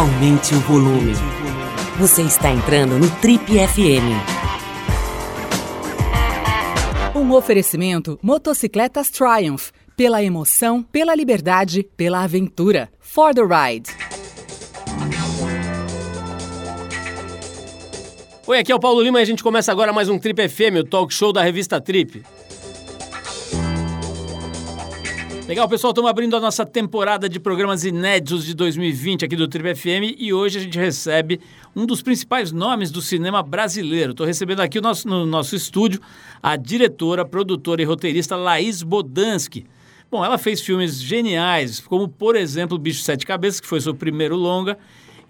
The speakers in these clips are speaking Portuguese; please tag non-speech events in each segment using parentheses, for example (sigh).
aumente o volume. Você está entrando no Trip FM. Um oferecimento Motocicletas Triumph. Pela emoção, pela liberdade, pela aventura. For the ride. Oi, aqui é o Paulo Lima e a gente começa agora mais um Trip FM, o talk show da revista Trip. Legal, pessoal, estamos abrindo a nossa temporada de programas inéditos de 2020 aqui do Trip FM e hoje a gente recebe um dos principais nomes do cinema brasileiro. Estou recebendo aqui no nosso, no nosso estúdio a diretora, produtora e roteirista Laís Bodansky. Bom, ela fez filmes geniais, como por exemplo Bicho Sete Cabeças, que foi seu primeiro longa,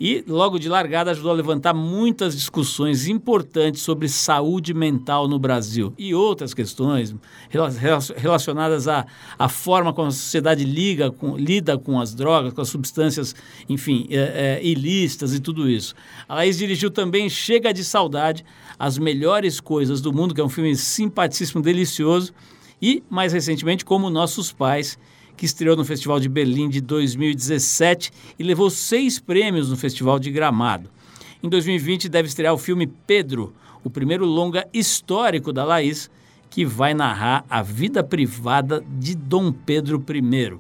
e, logo de largada, ajudou a levantar muitas discussões importantes sobre saúde mental no Brasil e outras questões relacionadas à, à forma como a sociedade liga com, lida com as drogas, com as substâncias, enfim, é, é, ilícitas e tudo isso. A Laís dirigiu também Chega de Saudade, As Melhores Coisas do Mundo, que é um filme simpaticíssimo, delicioso, e, mais recentemente, Como Nossos Pais, que estreou no Festival de Berlim de 2017 e levou seis prêmios no Festival de Gramado. Em 2020 deve estrear o filme Pedro, o primeiro longa histórico da Laís, que vai narrar a vida privada de Dom Pedro I.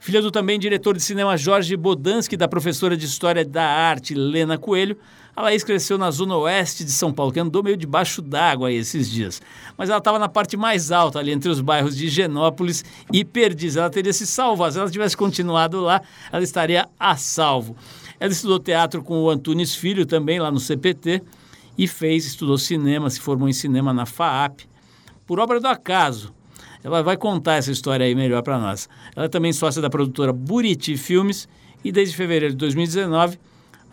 Filha do também diretor de cinema Jorge Bodansky, da professora de História da Arte Lena Coelho, a Laís cresceu na zona oeste de São Paulo, que andou meio debaixo d'água esses dias. Mas ela estava na parte mais alta, ali entre os bairros de Genópolis e Perdiz. Ela teria se salvado. Se ela tivesse continuado lá, ela estaria a salvo. Ela estudou teatro com o Antunes Filho, também lá no CPT, e fez, estudou cinema, se formou em cinema na FAAP. Por obra do acaso, ela vai contar essa história aí melhor para nós. Ela é também sócia da produtora Buriti Filmes e desde fevereiro de 2019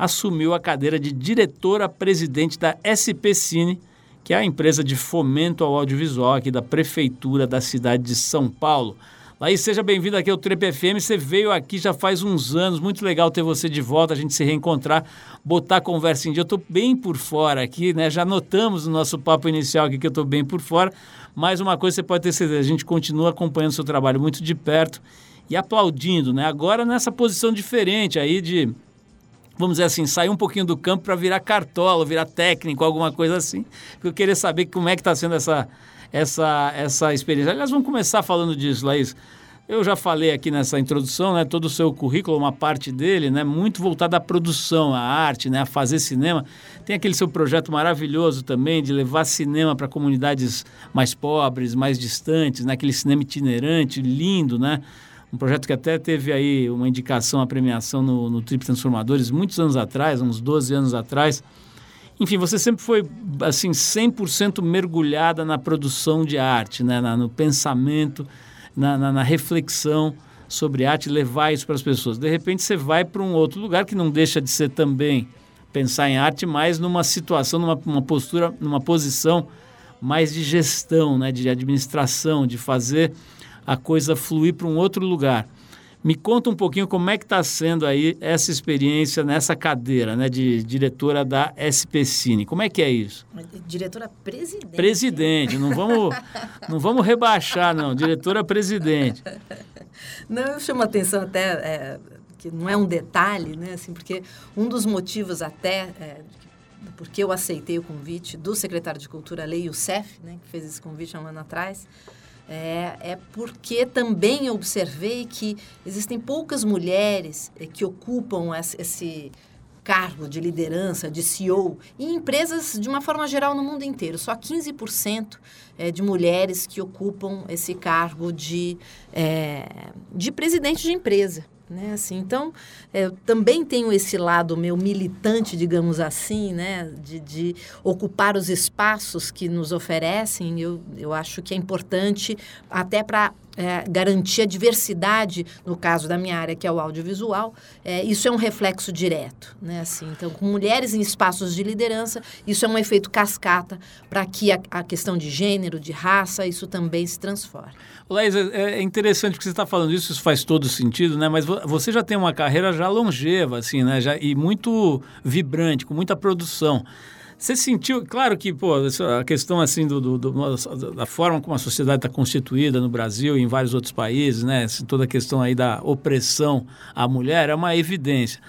assumiu a cadeira de diretora-presidente da SP Cine, que é a empresa de fomento ao audiovisual aqui da Prefeitura da cidade de São Paulo. Laís, seja bem-vindo aqui ao Trep FM. Você veio aqui já faz uns anos, muito legal ter você de volta, a gente se reencontrar, botar a conversa em dia. Eu estou bem por fora aqui, né? Já notamos no nosso papo inicial aqui que eu estou bem por fora, mas uma coisa você pode ter certeza, a gente continua acompanhando o seu trabalho muito de perto e aplaudindo, né? Agora nessa posição diferente aí de vamos dizer assim, sair um pouquinho do campo para virar cartola, virar técnico, alguma coisa assim. Eu queria saber como é que está sendo essa, essa, essa experiência. Aliás, vamos começar falando disso, Laís. Eu já falei aqui nessa introdução, né, todo o seu currículo, uma parte dele, né, muito voltado à produção, à arte, né, a fazer cinema. Tem aquele seu projeto maravilhoso também de levar cinema para comunidades mais pobres, mais distantes, né, aquele cinema itinerante, lindo, né? Um projeto que até teve aí uma indicação à premiação no, no Trip Transformadores muitos anos atrás, uns 12 anos atrás. Enfim, você sempre foi assim 100% mergulhada na produção de arte, né? Na, no pensamento, na, na, na reflexão sobre arte, levar isso para as pessoas. De repente você vai para um outro lugar que não deixa de ser também pensar em arte, mas numa situação, numa, numa postura, numa posição mais de gestão, né? de administração, de fazer a coisa fluir para um outro lugar. Me conta um pouquinho como é que está sendo aí essa experiência nessa cadeira, né, de diretora da SP Cine. Como é que é isso? Diretora presidente. Presidente, não vamos, não vamos rebaixar, não. Diretora presidente. Não, eu chamo a atenção até é, que não é um detalhe, né, assim, porque um dos motivos até é, porque eu aceitei o convite do secretário de Cultura, Lei Youssef, né, que fez esse convite há um ano atrás, é, é porque também observei que existem poucas mulheres é, que ocupam esse cargo de liderança, de CEO, em empresas de uma forma geral no mundo inteiro. Só 15% é, de mulheres que ocupam esse cargo de, é, de presidente de empresa. Né? Assim, então, é, eu também tenho esse lado meu militante, digamos assim, né? de, de ocupar os espaços que nos oferecem. Eu, eu acho que é importante até para é, garantir a diversidade, no caso da minha área, que é o audiovisual, é, isso é um reflexo direto. Né? Assim, então, com mulheres em espaços de liderança, isso é um efeito cascata para que a, a, questão de gênero, de raça, isso também se transforme. Laís, é, é interessante que você está falando isso, isso faz todo sentido, né? Mas você já tem uma carreira já longeva, assim, né? Já, e muito vibrante, com muita produção. Você sentiu, claro que pô, a questão assim do, do, do da forma como a sociedade está constituída no Brasil e em vários outros países, né? Toda a questão aí da opressão à mulher é uma evidência.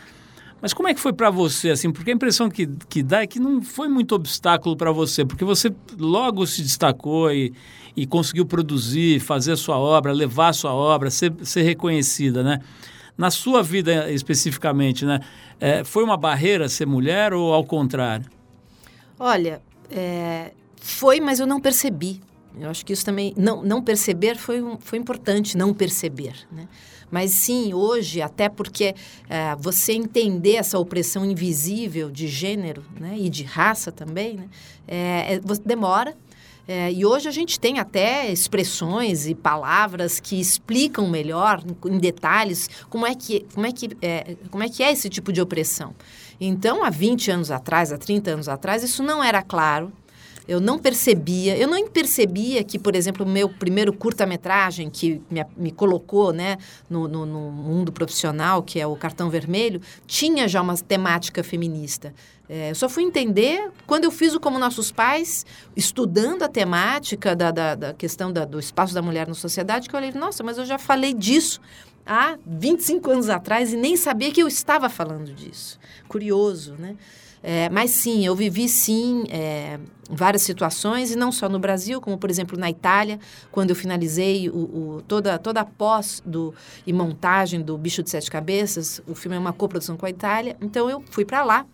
Mas como é que foi para você, assim? Porque a impressão que, que dá é que não foi muito obstáculo para você, porque você logo se destacou e, e conseguiu produzir, fazer a sua obra, levar a sua obra, ser, ser reconhecida, né? Na sua vida especificamente, né? É, foi uma barreira ser mulher ou ao contrário? Olha, é, foi, mas eu não percebi. Eu acho que isso também. Não, não perceber foi, foi importante, não perceber. Né? Mas sim, hoje, até porque é, você entender essa opressão invisível de gênero né, e de raça também, né, é, é, demora. É, e hoje a gente tem até expressões e palavras que explicam melhor, em detalhes, como é que, como é, que, é, como é, que é esse tipo de opressão. Então, há 20 anos atrás, há 30 anos atrás, isso não era claro, eu não percebia, eu não percebia que, por exemplo, o meu primeiro curta-metragem que me, me, colocou né, no, no, no, mundo profissional, que é o Cartão Vermelho, tinha já uma temática feminista. É, eu só fui entender quando eu fiz o Como Nossos Pais, estudando a temática da, da, da questão da, do espaço da mulher na sociedade, que eu olhei, nossa, mas eu já falei disso há 25 anos atrás e nem sabia que eu estava falando disso. Curioso, né? É, mas sim, eu vivi sim é, várias situações, e não só no Brasil, como por exemplo na Itália, quando eu finalizei o, o, toda, toda a pós do, e montagem do Bicho de Sete Cabeças. O filme é uma coprodução com a Itália, então eu fui para lá.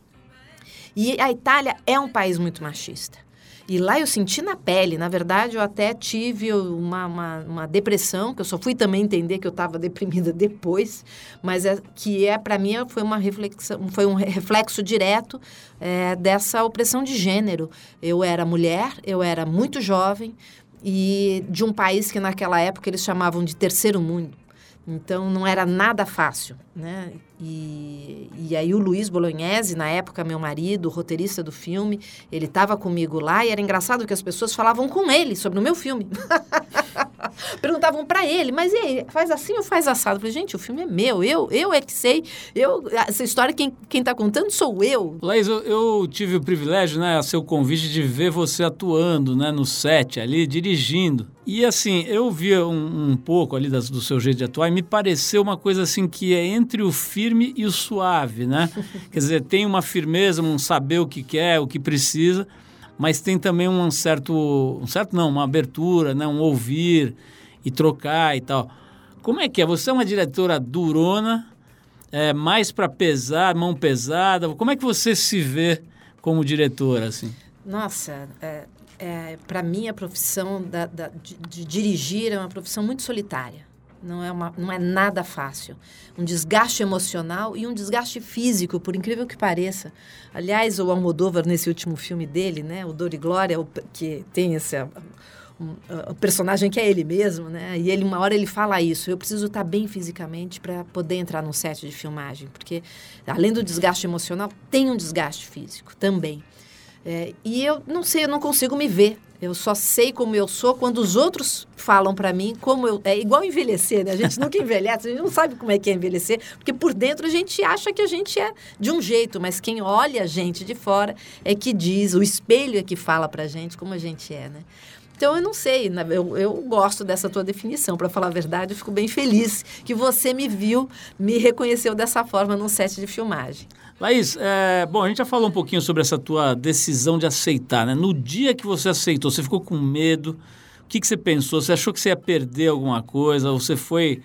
E a Itália é um país muito machista. E lá eu senti na pele. Na verdade, eu até tive uma, uma, uma depressão, que eu só fui também entender que eu estava (laughs) deprimida depois, mas é, que é para mim foi uma reflexão, foi um reflexo direto é, dessa opressão de gênero. Eu era mulher, eu era muito jovem e de um país que naquela época eles chamavam de terceiro mundo. Então não era nada fácil, né? E, e aí o Luiz Bolognese, na época meu marido, roteirista do filme, ele estava comigo lá e era engraçado que as pessoas falavam com ele sobre o meu filme. (laughs) (laughs) Perguntavam para ele, mas e aí, faz assim ou faz assado? Eu falei, gente, o filme é meu, eu, eu é que sei, eu, essa história quem, quem tá contando sou eu. Laís, eu, eu, tive o privilégio, né, a seu convite de ver você atuando, né, no set ali, dirigindo. E assim, eu vi um, um pouco ali das, do seu jeito de atuar e me pareceu uma coisa assim que é entre o firme e o suave, né? (laughs) Quer dizer, tem uma firmeza, um saber o que quer, o que precisa, mas tem também um certo, um certo não, uma abertura, né? Um ouvir e trocar e tal. Como é que é? Você é uma diretora durona, é, mais para pesar, mão pesada. Como é que você se vê como diretora, assim? Nossa, é, é, para mim, a profissão da, da, de, de, dirigir é uma profissão muito solitária. Não é, uma, não é nada fácil. Um desgaste emocional e um desgaste físico, por incrível que pareça. Aliás, o Almodóvar, nesse último filme dele, né, o Dor e Glória, que tem esse um, personagem que é ele mesmo, né? E ele uma hora ele fala isso. Eu preciso estar bem fisicamente para poder entrar num set de filmagem, porque além do desgaste emocional, tem um desgaste físico também. É, e eu não sei, eu não consigo me ver. Eu só sei como eu sou quando os outros falam para mim como eu. É igual envelhecer, né? A gente nunca (laughs) envelhece, a gente não sabe como é que é envelhecer, porque por dentro a gente acha que a gente é de um jeito, mas quem olha a gente de fora é que diz, o espelho é que fala pra gente como a gente é, né? Então, eu não sei, eu, eu gosto dessa tua definição. Para falar a verdade, eu fico bem feliz que você me viu, me reconheceu dessa forma num set de filmagem. Laís, é, bom, a gente já falou um pouquinho sobre essa tua decisão de aceitar, né? No dia que você aceitou, você ficou com medo? O que, que você pensou? Você achou que você ia perder alguma coisa? Ou você foi,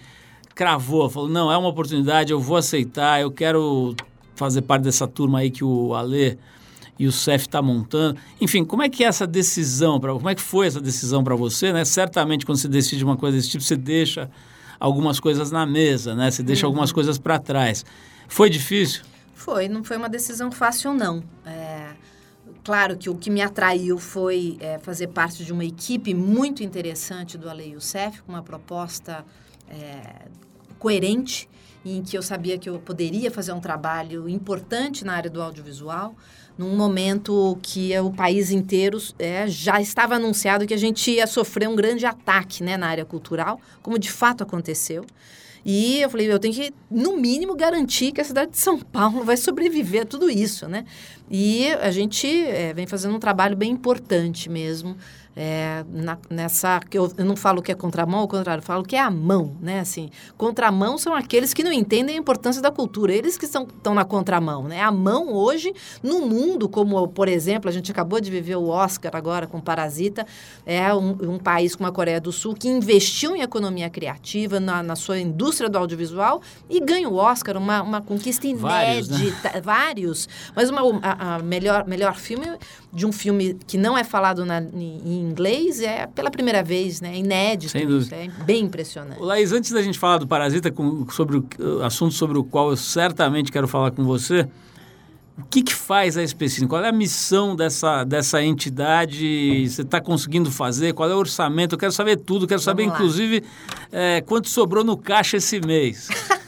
cravou, falou, não, é uma oportunidade, eu vou aceitar, eu quero fazer parte dessa turma aí que o Alê e o CEF está montando. Enfim, como é que é essa decisão? Pra, como é que foi essa decisão para você? Né? Certamente, quando você decide uma coisa desse tipo, você deixa algumas coisas na mesa, né? Você deixa uhum. algumas coisas para trás. Foi difícil? Foi, não foi uma decisão fácil, não. É, claro que o que me atraiu foi é, fazer parte de uma equipe muito interessante do Ale Youssef, com uma proposta é, coerente, em que eu sabia que eu poderia fazer um trabalho importante na área do audiovisual, num momento que o país inteiro é, já estava anunciado que a gente ia sofrer um grande ataque né, na área cultural, como de fato aconteceu. E eu falei, eu tenho que, no mínimo, garantir que a cidade de São Paulo vai sobreviver a tudo isso, né? E a gente é, vem fazendo um trabalho bem importante mesmo é, na, nessa que eu, eu, não falo que é contramão, ao contrário, eu falo que é a mão, né? Assim, contramão são aqueles que não entendem a importância da cultura, eles que estão, estão na contramão, né? A mão hoje no mundo, como por exemplo, a gente acabou de viver o Oscar agora com Parasita, é um, um país como a Coreia do Sul que investiu em economia criativa na, na sua indústria do audiovisual e ganha o Oscar, uma, uma conquista inédita, vários, né? vários mas uma, a, a melhor melhor filme de um filme que não é falado na, em inglês é pela primeira vez, né? Inédito. Sem dúvida. É bem impressionante. Laís, antes da gente falar do Parasita, com, sobre o assunto sobre o qual eu certamente quero falar com você, o que, que faz a Especine? Qual é a missão dessa, dessa entidade? Você está conseguindo fazer? Qual é o orçamento? Eu quero saber tudo. Quero Vamos saber, lá. inclusive, é, quanto sobrou no caixa esse mês. (laughs)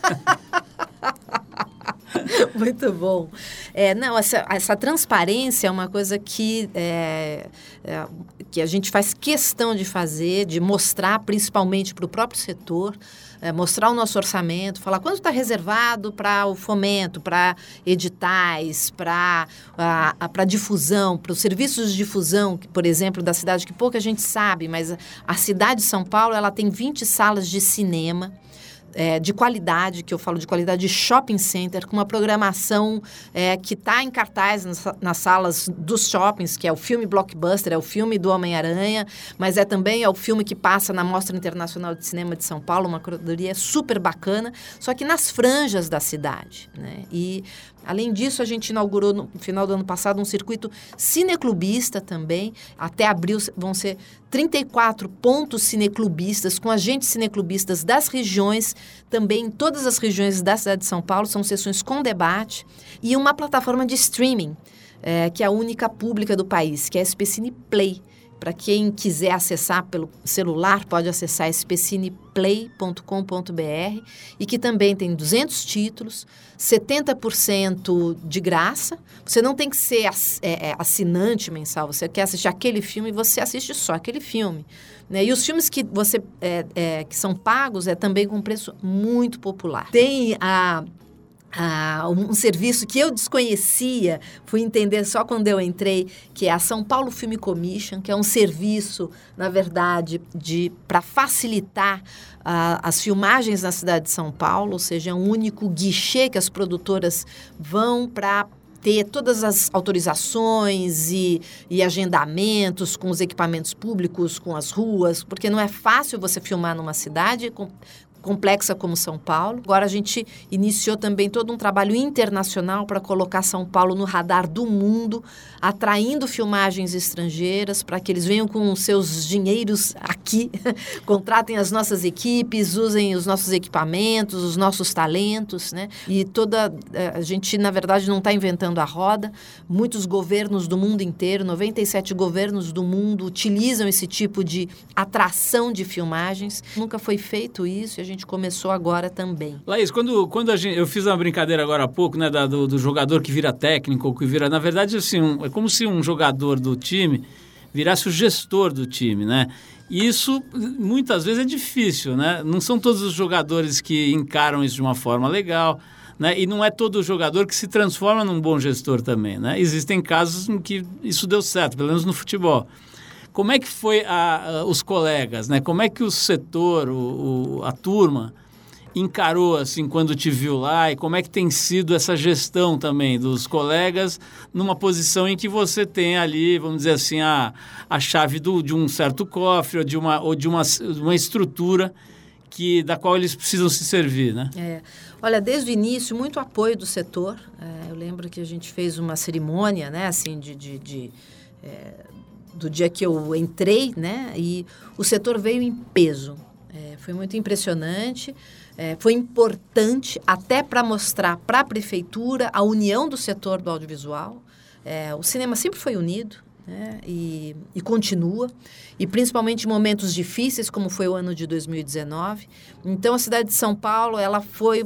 (laughs) Muito bom. É, não, essa, essa transparência é uma coisa que, é, é, que a gente faz questão de fazer, de mostrar principalmente para o próprio setor, é, mostrar o nosso orçamento, falar quanto está reservado para o fomento, para editais, para difusão, para os serviços de difusão, por exemplo, da cidade que pouca gente sabe, mas a cidade de São Paulo ela tem 20 salas de cinema é, de qualidade, que eu falo de qualidade de shopping center, com uma programação é, que está em cartaz nas, nas, salas dos shoppings, que é o filme blockbuster, é o filme do Homem-Aranha, mas é também é o filme que passa na Mostra Internacional de Cinema de São Paulo, uma curadoria super bacana, só que nas franjas da cidade. Né? E Além disso, a gente inaugurou no final do ano passado um circuito cineclubista também. Até abril vão ser 34 pontos cineclubistas, com agentes cineclubistas das regiões, também em todas as regiões da cidade de São Paulo. São sessões com debate. E uma plataforma de streaming, é, que é a única pública do país, que é a Specine Play. Para quem quiser acessar pelo celular, pode acessar especineplay.com.br e que também tem 200 títulos, 70% de graça. Você não tem que ser é, é, assinante mensal, você quer assistir aquele filme, você assiste só aquele filme. Né? E os filmes que você é, é, que são pagos é também com preço muito popular. Tem a ah, um serviço que eu desconhecia, fui entender só quando eu entrei, que é a São Paulo Film Commission, que é um serviço, na verdade, de para facilitar ah, as filmagens na cidade de São Paulo, ou seja, é um único guichê que as produtoras vão para ter todas as autorizações e, e, agendamentos com os equipamentos públicos, com as ruas, porque não é fácil você filmar numa cidade com, complexa como São Paulo. Agora a gente iniciou também todo um trabalho internacional para colocar São Paulo no radar do mundo, atraindo filmagens estrangeiras para que eles venham com seus dinheiros aqui, (laughs) contratem as nossas equipes, usem os nossos equipamentos, os nossos talentos, né? E toda eh, a gente na verdade não está inventando a roda. Muitos governos do mundo inteiro, 97 governos do mundo utilizam esse tipo de atração de filmagens. Nunca foi feito isso a gente gente começou agora também. Laís, quando, quando a gente, eu fiz uma brincadeira agora há pouco, né, da, do, do, jogador que vira técnico, que vira, na verdade, assim, um, é como se um jogador do time virasse o gestor do time, né? E isso muitas vezes é difícil, né? Não são todos os jogadores que encaram isso de uma forma legal. Né? E não é todo jogador que se transforma num bom gestor também, né? Existem casos em que isso deu certo, pelo menos no futebol. Como é que foi a, a, os colegas, né? Como é que o setor, o, o, a turma encarou assim quando te viu lá e como é que tem sido essa gestão também dos colegas numa posição em que você tem ali, vamos dizer assim, a, a chave do, de um certo cofre ou de uma, ou de uma, uma estrutura que, da qual eles precisam se servir, né? É. Olha, desde o início, muito apoio do setor. É, eu lembro que a gente fez uma cerimônia, né, assim, de, de, de é, do dia que eu entrei, né? E o setor veio em peso. É, foi muito impressionante, é, foi importante até para mostrar para a prefeitura a união do setor do audiovisual. É, o cinema sempre foi unido, né? e, e continua, e principalmente em momentos difíceis, como foi o ano de 2019. Então, a cidade de São Paulo ela foi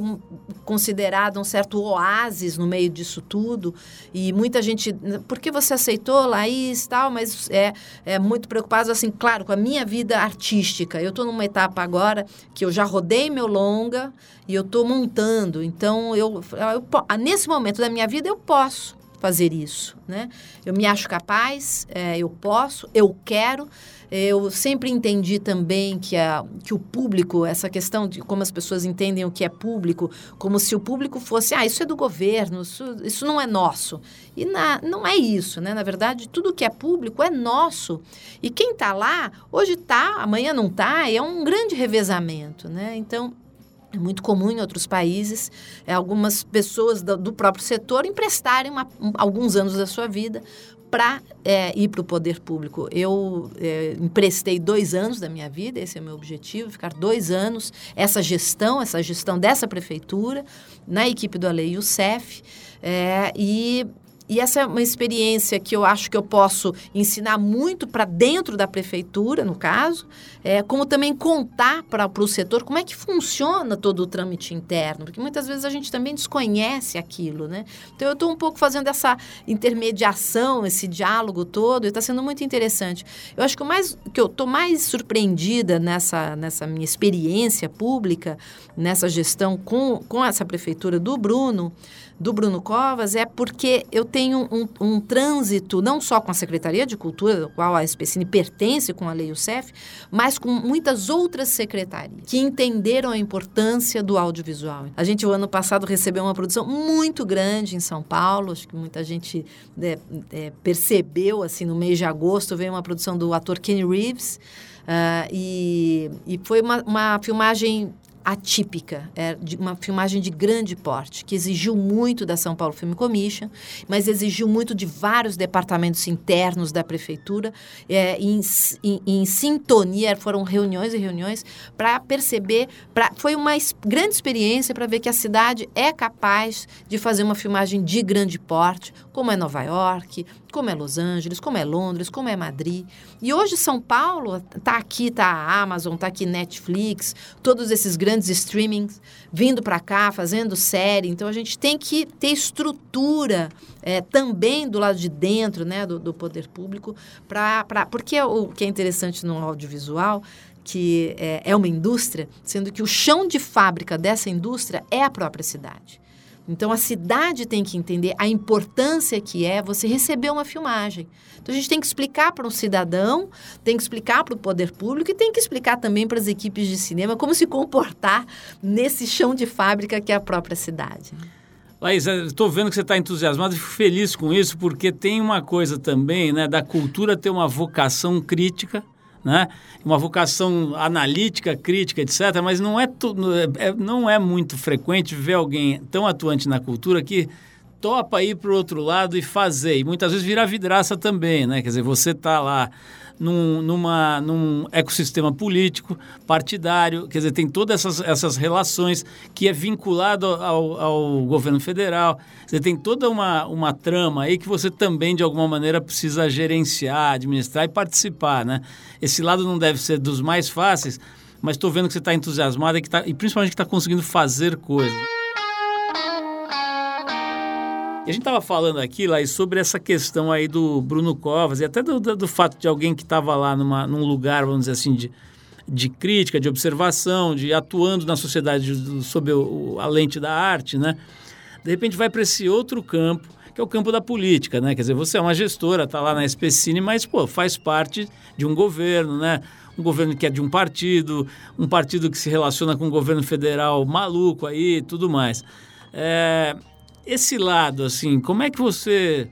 considerada um certo oásis no meio disso tudo, e muita gente, por que você aceitou, Laís, tal, mas é, é muito preocupado, assim, claro, com a minha vida artística. Eu estou numa etapa agora que eu já rodei meu longa e eu estou montando, então eu, eu, nesse momento da minha vida eu posso fazer isso, né? Eu me acho capaz, é, eu posso, eu quero. Eu sempre entendi também que, a, que o público, essa questão de como as pessoas entendem o que é público, como se o público fosse, ah, isso é do governo, isso, isso não é nosso. E na, não é isso, né? Na verdade, tudo que é público é nosso. E quem está lá, hoje está, amanhã não está, é um grande revezamento, né? Então, é muito comum em outros países é, algumas pessoas do, próprio setor emprestarem uma, um, alguns anos da sua vida para é, ir para o poder público. Eu é, emprestei dois anos da minha vida, esse é o meu objetivo, ficar dois anos, essa gestão, essa gestão dessa prefeitura, na equipe do Ale Youssef, é, e e essa é uma experiência que eu acho que eu posso ensinar muito para dentro da prefeitura, no caso, é, como também contar para o setor como é que funciona todo o trâmite interno, porque muitas vezes a gente também desconhece aquilo, né? Então eu estou um pouco fazendo essa intermediação, esse diálogo todo, e está sendo muito interessante. Eu acho que o mais que eu estou mais surpreendida nessa, nessa minha experiência pública, nessa gestão com, com essa prefeitura do Bruno, do Bruno Covas é porque eu tenho um, um, trânsito, não só com a Secretaria de Cultura, do qual a Especine pertence com a Lei UCEF, mas com muitas outras secretarias que entenderam a importância do audiovisual. A gente, o ano passado, recebeu uma produção muito grande em São Paulo, acho que muita gente é, é, percebeu, assim, no mês de agosto, veio uma produção do ator Kenny Reeves, Uh, e, e, foi uma, uma filmagem atípica, é uma filmagem de grande porte, que exigiu muito da São Paulo Film Commission, mas exigiu muito de vários departamentos internos da prefeitura, é, em, em, em, sintonia, foram reuniões e reuniões para perceber, pra, foi uma grande experiência para ver que a cidade é capaz de fazer uma filmagem de grande porte, como é Nova York, como é Los Angeles, como é Londres, como é Madrid. E hoje São Paulo está aqui, está a Amazon, está aqui Netflix, todos esses grandes streamings vindo para cá, fazendo série. Então a gente tem que ter estrutura é, também do lado de dentro, né, do, do poder público, para porque o que é interessante no audiovisual que é, é uma indústria, sendo que o chão de fábrica dessa indústria é a própria cidade. Então a cidade tem que entender a importância que é você receber uma filmagem. Então a gente tem que explicar para um cidadão, tem que explicar para o poder público e tem que explicar também para as equipes de cinema como se comportar nesse chão de fábrica que é a própria cidade. Laís, estou vendo que você está entusiasmado fico feliz com isso, porque tem uma coisa também, né, da cultura ter uma vocação crítica, né? uma vocação analítica, crítica, etc. Mas não é, tu, é, não é muito frequente ver alguém tão atuante na cultura que topa ir para o outro lado e fazer. E muitas vezes vira vidraça também, né? Quer dizer, você está lá num, numa, num ecossistema político, partidário, quer dizer, tem todas essas, essas relações que é vinculado ao, ao governo federal. Você tem toda uma, uma trama aí que você também, de alguma maneira, precisa gerenciar, administrar e participar, né? Esse lado não deve ser dos mais fáceis, mas estou vendo que você está entusiasmado e, que tá, e principalmente que está conseguindo fazer coisas. A gente estava falando aqui, lá, sobre essa questão aí do Bruno Covas e até do, do, do fato de alguém que estava lá numa, num lugar, vamos dizer assim, de, de crítica, de observação, de atuando na sociedade sob a lente da arte, né? De repente vai para esse outro campo, que é o campo da política, né? Quer dizer, você é uma gestora, está lá na SPCine, mas, pô, faz parte de um governo, né? Um governo que é de um partido, um partido que se relaciona com o governo federal maluco aí tudo mais. É, esse lado, assim, como é que você.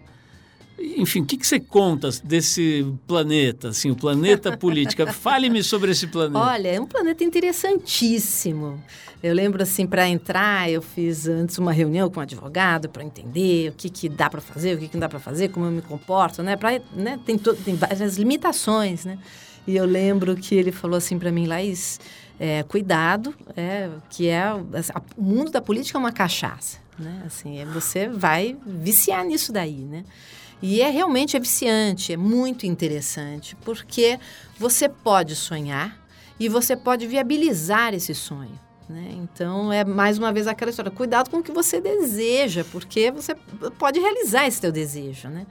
Enfim, o que, que você conta desse planeta, assim, o planeta política? (laughs) Fale-me sobre esse planeta. Olha, é um planeta interessantíssimo. Eu lembro, assim, para entrar, eu fiz antes uma reunião com um advogado para entender o que, que dá para fazer, o que, que não dá para fazer, como eu me comporto, né? Pra, né? Tem, to, tem várias limitações, né? E eu lembro que ele falou assim para mim, Laís, é, cuidado, é, que é assim, o mundo da política é uma cachaça né? Assim, é, você vai viciar nisso daí, né? E é realmente é viciante, é muito interessante, porque você pode sonhar e você pode viabilizar esse sonho. Né? Então, é mais uma vez aquela história, cuidado com o que você deseja, porque você pode realizar esse teu desejo, né?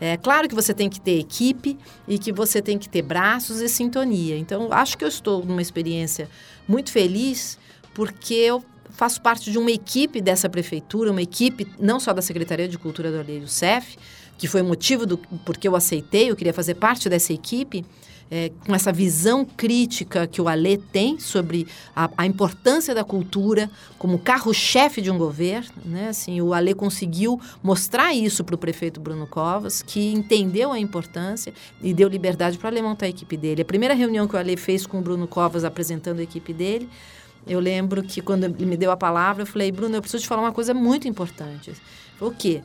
É claro que você tem que ter equipe e que você tem que ter braços e sintonia. Então, acho que eu estou numa experiência muito feliz porque eu faço parte de uma equipe dessa prefeitura, uma equipe não só da Secretaria de Cultura do Alheio CEF, que foi motivo do porque eu aceitei, eu queria fazer parte dessa equipe, é, com essa visão crítica que o Alê tem sobre a, a importância da cultura como carro-chefe de um governo. Né? Assim, o Alê conseguiu mostrar isso para o prefeito Bruno Covas, que entendeu a importância e deu liberdade para o Alê montar a equipe dele. A primeira reunião que o Alê fez com o Bruno Covas apresentando a equipe dele, eu lembro que quando ele me deu a palavra, eu falei, Bruno, eu preciso te falar uma coisa muito importante. O quê?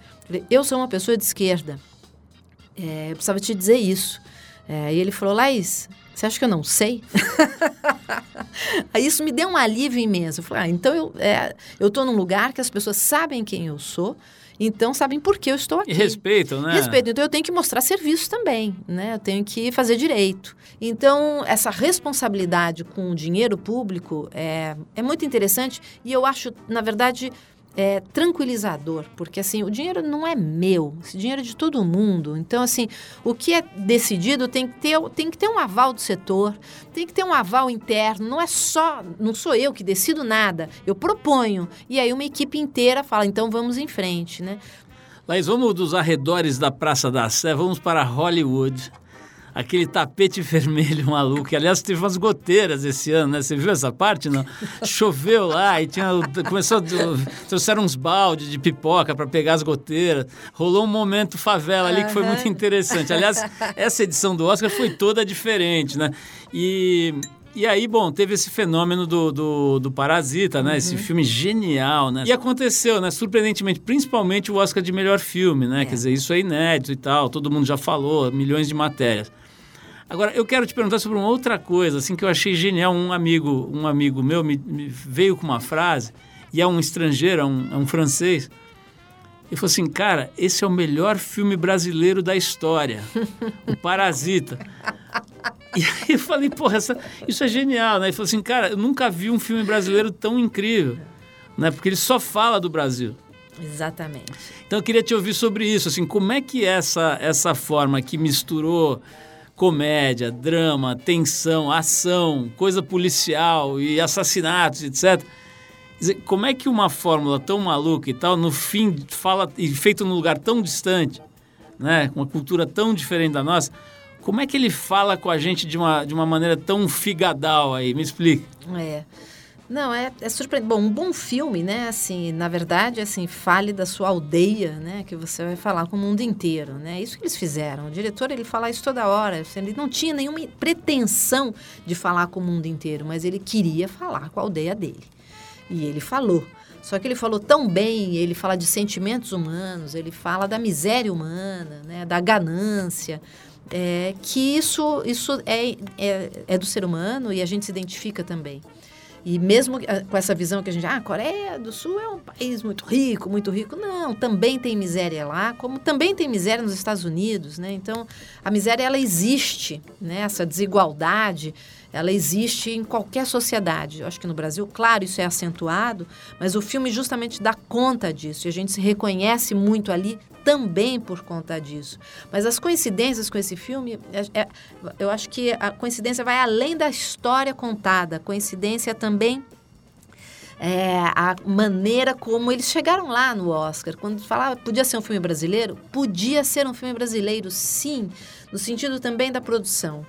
Eu sou uma pessoa de esquerda. É, eu precisava te dizer isso. É, e ele falou, Laís, você acha que eu não sei? (laughs) Isso me deu um alívio imenso. Eu falei, ah, então eu é, estou num lugar que as pessoas sabem quem eu sou, então sabem por que eu estou aqui. E respeitam, né? Respeito. Então eu tenho que mostrar serviço também, né? Eu tenho que fazer direito. Então essa responsabilidade com o dinheiro público é, é muito interessante e eu acho, na verdade, é, tranquilizador, porque assim, o dinheiro não é meu, esse dinheiro é de todo mundo. Então, assim, o que é decidido tem que ter, tem que ter um aval do setor, tem que ter um aval interno, não é só, não sou eu que decido nada, eu proponho. E aí uma equipe inteira fala, então vamos em frente, né? Laís, vamos dos arredores da Praça da Sé, vamos para Hollywood aquele tapete (laughs) vermelho maluco. Que, aliás, teve umas goteiras esse ano, né? Você viu essa parte? Não? Choveu lá e tinha, começou. Trouxeram uns baldes de pipoca para pegar as goteiras. Rolou um momento favela ali que foi muito interessante. Aliás, (laughs) essa edição do Oscar foi toda diferente, né? E. E aí, bom, teve esse fenômeno do, do, do Parasita, né? Uhum. Esse filme genial, né? E aconteceu, né? Surpreendentemente, principalmente o Oscar de melhor filme, né? É. Quer dizer, isso é inédito e tal, todo mundo já falou, milhões de matérias. Agora, eu quero te perguntar sobre uma outra coisa, assim, que eu achei genial. Um amigo, um amigo meu me, me veio com uma frase, e é um estrangeiro, é um, é um francês. Ele falou assim, cara, esse é o melhor filme brasileiro da história. (laughs) o Parasita. E aí eu falei, porra, essa, isso é genial, né? Ele falou assim, cara, eu nunca vi um filme brasileiro tão incrível, né? Porque ele só fala do Brasil. Exatamente. Então eu queria te ouvir sobre isso, assim, como é que essa, essa forma que misturou comédia, drama, tensão, ação, coisa policial e assassinatos, etc. Como é que uma fórmula tão maluca e tal, no fim, fala e feito num lugar tão distante, né, uma cultura tão diferente da nossa, como é que ele fala com a gente de uma, de uma maneira tão figadal aí? Me explica. É. Não, é, é surpreendente. Bom, um bom filme, né? Assim, na verdade, assim, fale da sua aldeia, né? Que você vai falar com o mundo inteiro, né? Isso que eles fizeram. O diretor, ele fala isso toda hora. Assim, ele não tinha nenhuma pretensão de falar com o mundo inteiro, mas ele queria falar com a aldeia dele. E ele falou. Só que ele falou tão bem, ele fala de sentimentos humanos, ele fala da miséria humana, né? Da ganância, é, que isso, isso é, é, é do ser humano e a gente se identifica também. E mesmo eh, com essa visão que a gente, ah, a Coreia do Sul é um país muito rico, muito rico. Não, também tem miséria lá, como também tem miséria nos Estados Unidos, né? Então, a miséria ela existe, né? Essa desigualdade, ela existe em qualquer sociedade. Eu acho que no Brasil, claro, isso é acentuado, mas o filme justamente dá conta disso. E a gente se reconhece muito ali também por conta disso. Mas as coincidências com esse filme, é, é, eu acho que a coincidência vai além da história contada. Coincidência também é, a maneira como eles chegaram lá no Oscar. Quando falava podia ser um filme brasileiro, podia ser um filme brasileiro, sim, no sentido também da produção.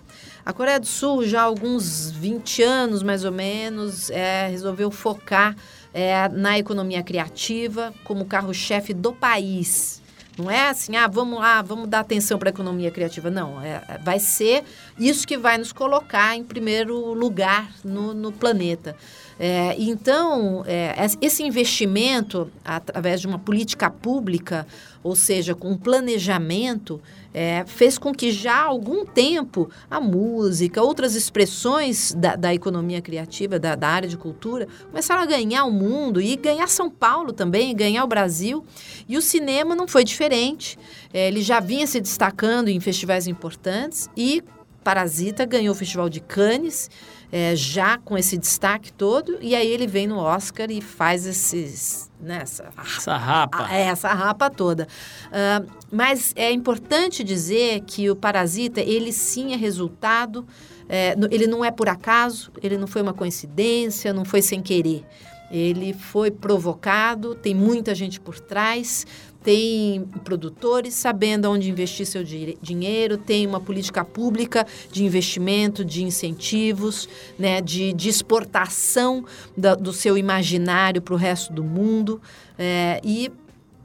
A Coreia do Sul, já há alguns 20 anos mais ou menos, é, resolveu focar é, na economia criativa como carro-chefe do país. Não é assim, ah, vamos lá, vamos dar atenção para a economia criativa. Não, é, vai ser isso que vai nos colocar em primeiro lugar no, no planeta. É, então, é, esse investimento, através de uma política pública, ou seja, com um planejamento, é, fez com que já há algum tempo a música, outras expressões da, da economia criativa, da, da, área de cultura, começaram a ganhar o mundo e ganhar São Paulo também, ganhar o Brasil. E o cinema não foi diferente. É, ele já vinha se destacando em festivais importantes e Parasita ganhou o Festival de Cannes é, já com esse destaque todo, e aí ele vem no Oscar e faz esses. Né, essa, essa rapa. É, essa rapa toda. Uh, mas é importante dizer que o Parasita, ele sim é resultado, é, ele não é por acaso, ele não foi uma coincidência, não foi sem querer. Ele foi provocado, tem muita gente por trás, tem produtores sabendo onde investir seu dinheiro, tem uma política pública de investimento, de incentivos, né, de, de exportação da, do seu imaginário para o resto do mundo. É, e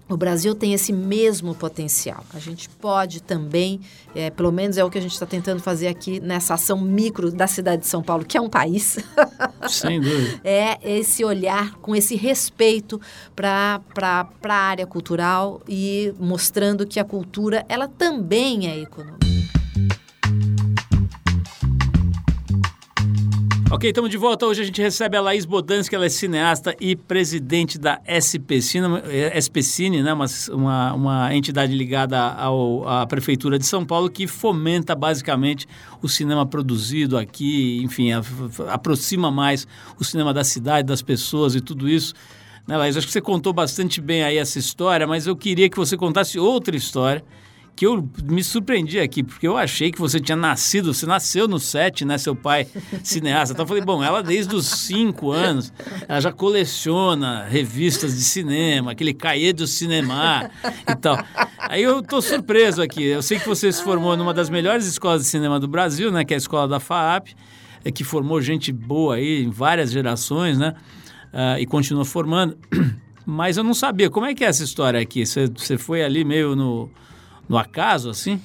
o Brasil tem esse mesmo potencial. A gente pode também, é, pelo menos é o que a gente está tentando fazer aqui nessa ação micro da cidade de São Paulo, que é um país. (laughs) Sem dúvida. (laughs) é esse olhar com esse respeito para a área cultural e mostrando que a cultura ela também é econômica. Ok, estamos de volta. Hoje a gente recebe a Laís Bodansky, ela é cineasta e presidente da SP Cine, SP Cine né? uma, uma, uma entidade ligada ao, à Prefeitura de São Paulo que fomenta basicamente o cinema produzido aqui, enfim, a, aproxima mais o cinema da cidade, das pessoas e tudo isso. Né, Laís? Acho que você contou bastante bem aí essa história, mas eu queria que você contasse outra história que eu me surpreendi aqui, porque eu achei que você tinha nascido, você nasceu no set, né? Seu pai cineasta. Então eu falei, bom, ela desde os cinco anos, ela já coleciona revistas de cinema, aquele cahier do cinema e tal. Aí eu tô surpreso aqui. Eu sei que você se formou numa das melhores escolas de cinema do Brasil, né? Que é a escola da FAAP, é, que formou gente boa aí em várias gerações, né? Uh, e continua formando. Mas eu não sabia. Como é que é essa história aqui? Você, você foi ali meio no no acaso, assim?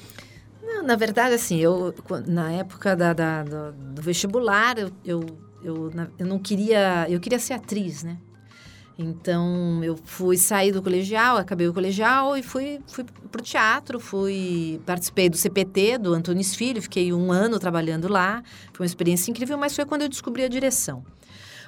Não, na verdade, assim, eu na época da, da do, do, vestibular, eu, eu, eu, eu não queria... Eu queria ser atriz, né? Então, eu fui sair do colegial, acabei o colegial e fui, fui pro teatro, fui participei do CPT, do Antunes Filho, fiquei um ano trabalhando lá. Foi uma experiência incrível, mas foi quando eu descobri a direção.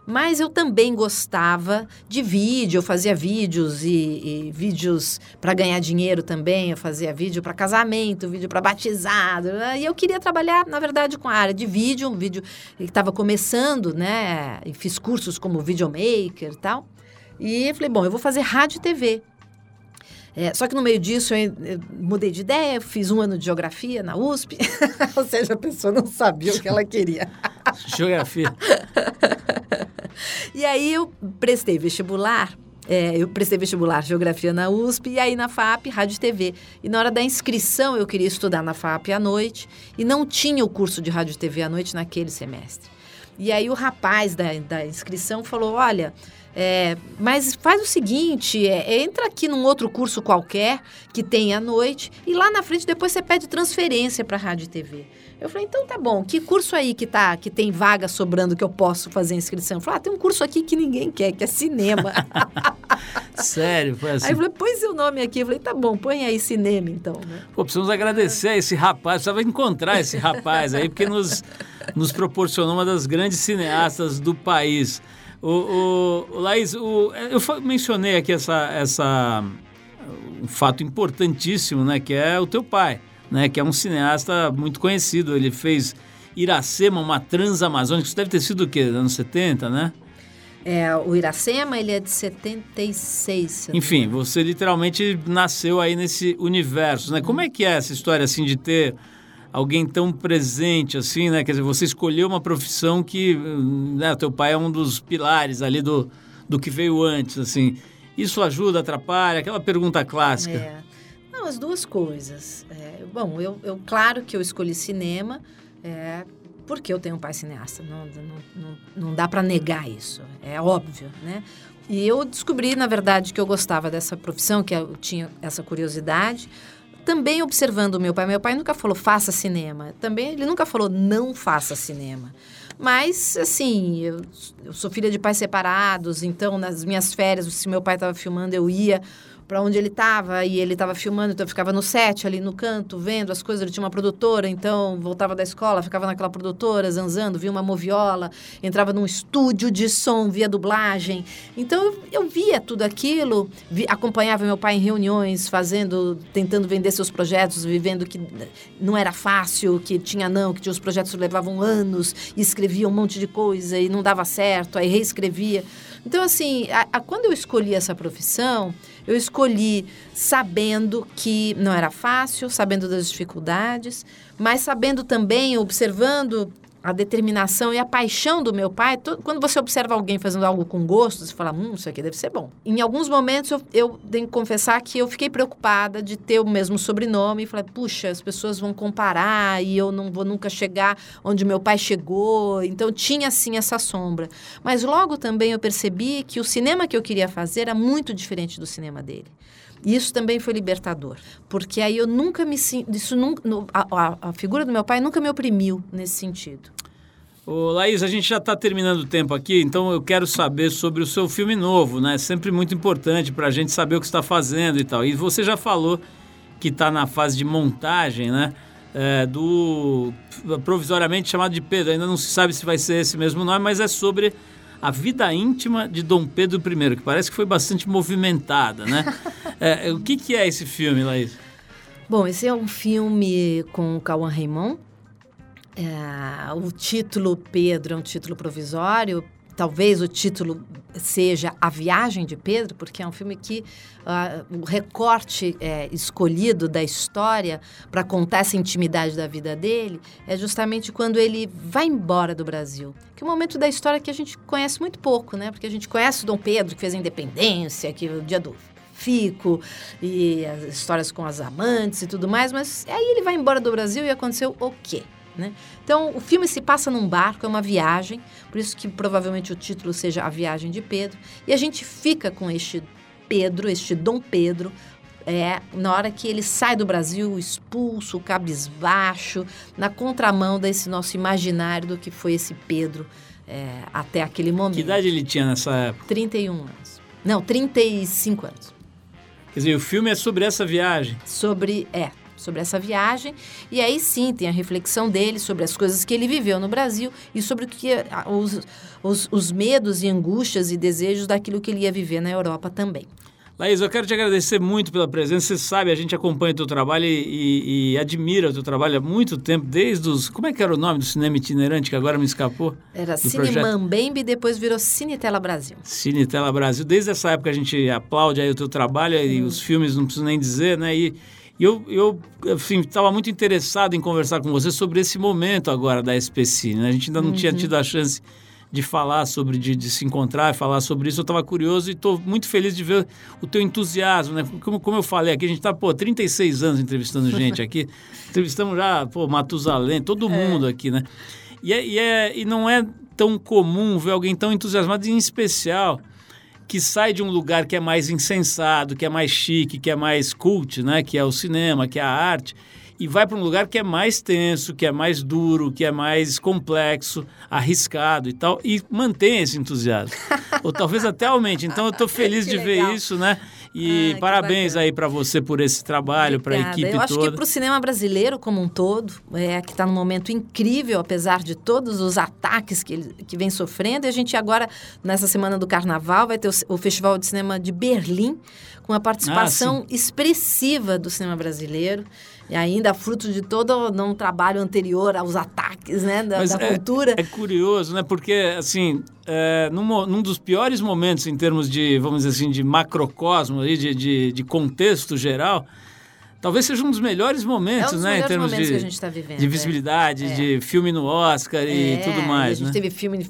Mas eu também gostava de vídeo, eu fazia vídeos e, e vídeos para ganhar dinheiro também, eu fazia vídeo para casamento, vídeo para batizado. Né? E eu queria trabalhar, na verdade, com a área de vídeo, um vídeo que estava começando, né? E fiz cursos como videomaker e tal. E falei, bom, eu vou fazer rádio e TV. É, só que no meio disso eu, eu, mudei de ideia, fiz um ano de geografia na USP, (laughs) ou seja, a pessoa não sabia o que ela queria. geografia. (laughs) e aí eu prestei vestibular é, eu prestei vestibular Geografia na USP e aí na FAP, Rádio e TV. E na hora da inscrição eu queria estudar na FAP à noite e não tinha o curso de Rádio e TV à noite naquele semestre. E aí o rapaz da, da inscrição falou, olha, é, mas faz o seguinte, é, entra aqui num outro curso qualquer que tem à noite e lá na frente depois você pede transferência para rádio e TV. Eu falei, então tá bom, que curso aí que tá, que tem vaga sobrando que eu posso fazer inscrição? Eu falei, ah, tem um curso aqui que ninguém quer, que é cinema. (laughs) Sério, foi assim. Aí eu falei, põe seu nome aqui. Eu falei, tá bom, põe aí cinema então. Né? Pô, precisamos agradecer a esse rapaz, precisava encontrar esse rapaz aí, porque nos, nos proporcionou uma das grandes cineastas do país. O, o, o Laís, o, eu mencionei aqui essa, essa, um fato importantíssimo, né, que é o teu pai, né, que é um cineasta muito conhecido. Ele fez Iracema, uma transamazônica, isso deve ter sido o quê? Anos 70, né? É, o Iracema, ele é de 76. Enfim, você literalmente nasceu aí nesse universo, né? Como é que é essa história, assim, de ter alguém tão presente assim, né? Quer dizer, você escolheu uma profissão que, né, teu pai é um dos pilares ali do, do que veio antes, assim. Isso ajuda, atrapalha? Aquela pergunta clássica. É. Não, as duas coisas. É, bom, eu, eu, claro que eu escolhi cinema, é, porque eu tenho um pai cineasta. Não, não, não, não dá para negar isso. É óbvio, né? E eu descobri, na verdade, que eu gostava dessa profissão, que eu tinha essa curiosidade também observando meu pai. Meu pai nunca falou faça cinema. Também ele nunca falou não faça cinema. Mas, assim, eu, eu sou filha de pais separados, então nas minhas férias, se meu pai estava filmando, eu ia para onde ele estava e ele estava filmando, então eu ficava no set ali no canto, vendo as coisas. Ele tinha uma produtora, então voltava da escola, ficava naquela produtora, zanzando, via uma moviola, entrava num estúdio de som, via dublagem. Então eu, eu via tudo aquilo, vi, acompanhava meu pai em reuniões, fazendo, tentando vender seus projetos, vivendo que não era fácil, que tinha não, que tinha os projetos levavam anos, e escrevia um monte de coisa e não dava certo, aí reescrevia. Então, assim, a, a, quando eu escolhi essa profissão, eu escolhi sabendo que não era fácil, sabendo das dificuldades, mas sabendo também, observando a determinação e a paixão do meu pai, quando você observa alguém fazendo algo com gosto, você fala, hum, isso aqui deve ser bom. Em alguns momentos eu, eu tenho que confessar que eu fiquei preocupada de ter o mesmo sobrenome e falei, puxa, as pessoas vão comparar e eu não vou nunca chegar onde meu pai chegou. Então tinha assim essa sombra. Mas logo também eu percebi que o cinema que eu queria fazer era muito diferente do cinema dele. E isso também foi libertador, porque aí eu nunca me isso nunca, a, a, figura do meu pai nunca me oprimiu nesse sentido. Ô, Laís, a gente já está terminando o tempo aqui, então eu quero saber sobre o seu filme novo, né? É sempre muito importante para a gente saber o que está fazendo e tal. E você já falou que está na fase de montagem, né? É, do provisoriamente chamado de Pedro. Ainda não se sabe se vai ser esse mesmo nome, mas é sobre a vida íntima de Dom Pedro I, que parece que foi bastante movimentada, né? (laughs) é, o que, que é esse filme, Laís? Bom, esse é um filme com o Cauã Raymond. É, o título Pedro é um título provisório Talvez o título seja A Viagem de Pedro, porque é um filme que uh, o recorte é, escolhido da história para contar essa intimidade da vida dele é justamente quando ele vai embora do Brasil. Que é um momento da história que a gente conhece muito pouco, né? Porque a gente conhece o Dom Pedro, que fez a independência, que o dia do fico e as histórias com as amantes e tudo mais, mas aí ele vai embora do Brasil e aconteceu o quê? Né? Então, o filme se passa num barco, é uma viagem, por isso que provavelmente o título seja A Viagem de Pedro, e a gente fica com este Pedro, este Dom Pedro, é, na hora que ele sai do Brasil, expulso, cabisbaixo, na contramão desse nosso imaginário do que foi esse Pedro é, até aquele momento. Que idade ele tinha nessa época? 31 anos. Não, 35 anos. Quer dizer, o filme é sobre essa viagem? Sobre, é, sobre essa viagem. E aí sim tem a reflexão dele sobre as coisas que ele viveu no Brasil e sobre o que os, os, os medos e angústias e desejos daquilo que ele ia viver na Europa também. Laís, eu quero te agradecer muito pela presença. Você sabe, a gente acompanha o teu trabalho e, e, e, admira o teu trabalho há muito tempo, desde os... Como é que era o nome do cinema itinerante que agora me escapou? Era Cine Mambembe e depois virou Cinetela Brasil. Cinetela Brasil. Desde essa época a gente aplaude aí o teu trabalho hum. e os filmes, não preciso nem dizer, né? E, e eu, eu estava muito interessado em conversar com você sobre esse momento agora da SPC. Né? A gente ainda não uhum. tinha tido a chance de falar sobre, de, de se encontrar e falar sobre isso. Eu estava curioso e estou muito feliz de ver o teu entusiasmo, né? Como, como eu falei aqui, a gente está, pô, 36 anos entrevistando (laughs) gente aqui. Entrevistamos já, pô, Matusalém, todo é. mundo aqui, né? E, é, e, é, e não é tão comum ver alguém tão entusiasmado, em especial que sai de um lugar que é mais insensado, que é mais chique, que é mais cult, né? que é o cinema, que é a arte, e vai para um lugar que é mais tenso, que é mais duro, que é mais complexo, arriscado e tal, e mantém esse entusiasmo. (laughs) Ou talvez até aumente. Então eu estou feliz de ver isso, né? E ah, parabéns aí para você por esse trabalho, para a equipe toda. Eu acho que para o cinema brasileiro como um todo, é, que está num momento incrível, apesar de todos os ataques que, ele, que vem sofrendo. E a gente agora, nessa semana do Carnaval, vai ter o, o Festival de Cinema de Berlim, com a participação ah, expressiva do cinema brasileiro e ainda fruto de todo um trabalho anterior aos ataques né, da, da é, cultura. É curioso, né? Porque, assim, é, num, num, dos piores momentos em termos de, vamos dizer assim, de macrocosmo, de, de, de contexto geral, talvez seja um dos melhores momentos, é um né? em termos de, tá vivendo, de visibilidade, é. de filme no Oscar e é, tudo mais. a gente né? teve filme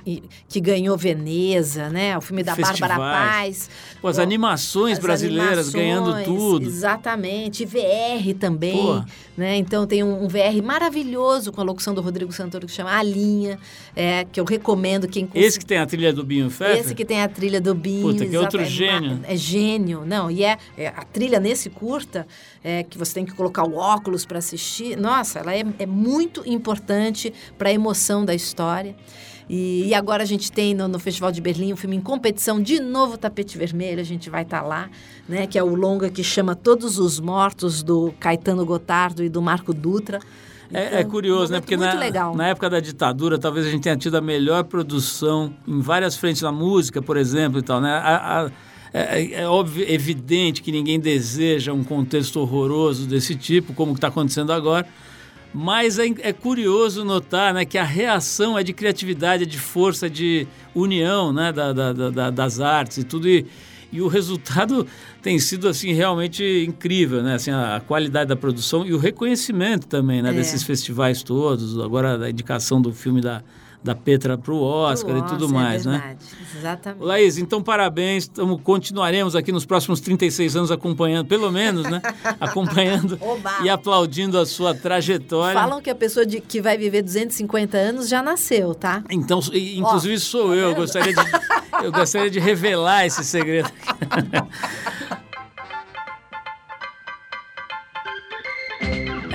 que ganhou Veneza, né? O filme da Festivais. Bárbara Paz. Pô, as animações as brasileiras animações, ganhando tudo. Exatamente. VR também. Pô. Né? Então tem um, um, VR maravilhoso com a locução do Rodrigo Santoro que chama A Linha, é, que eu recomendo quem Esse que tem a trilha do Binho Pfeffer? Esse que tem a trilha do Binho. Puta, que é outro gênio. É, é gênio. Não, e é, é a trilha nesse curta é, que você tem que colocar o óculos para assistir. Nossa, ela é, é muito importante para a emoção da história. E, e, agora a gente tem no, no, Festival de Berlim um filme em competição, de novo Tapete Vermelho, a gente vai estar tá lá, né? Que é o longa que chama Todos os Mortos, do Caetano Gotardo e do Marco Dutra. Então, é, é, então, curioso, né? Porque na, na, época da ditadura, talvez a gente tenha tido a melhor produção em várias frentes da música, por exemplo, e tal, né? A, a, é, é, é óbvio, evidente que ninguém deseja um contexto horroroso desse tipo, como está acontecendo agora, mas é, é, curioso notar né, que a reação é de criatividade, é de força, de união né, da, da, da, das artes e tudo. E, e o resultado (laughs) tem sido assim realmente incrível, né? Assim, a, a qualidade da produção e o reconhecimento também, né? É. Desses festivais todos, agora a indicação do filme da, da Petra para o Oscar Pro e tudo Oscar, mais, é né? verdade. Exatamente. Laís, então parabéns. Tamo, continuaremos aqui nos próximos 36 anos acompanhando, pelo menos, né? (laughs) acompanhando Oba! e aplaudindo a sua trajetória. Falam que a pessoa de, que vai viver 250 anos já nasceu, tá? Então, e- inclusive sou eu. Eu gostaria, de, eu gostaria de revelar esse segredo. (laughs)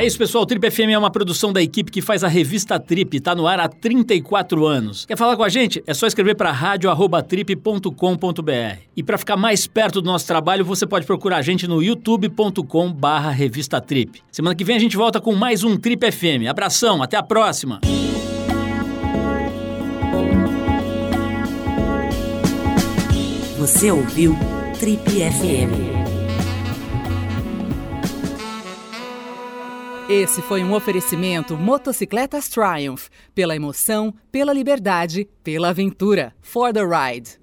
É isso, pessoal. O Trip FM é uma produção da equipe que faz a revista Trip. Tá no ar há 34 anos. Quer falar com a gente? É só escrever para radio@trip.com.br. E para ficar mais perto do nosso trabalho, você pode procurar a gente no youtube.com/barra revista Trip. Semana que vem a gente volta com mais um Trip FM. Abração, até a próxima. Você ouviu Trip FM. Esse foi um oferecimento Motocicletas Triumph. Pela emoção, pela liberdade, pela aventura. For the ride.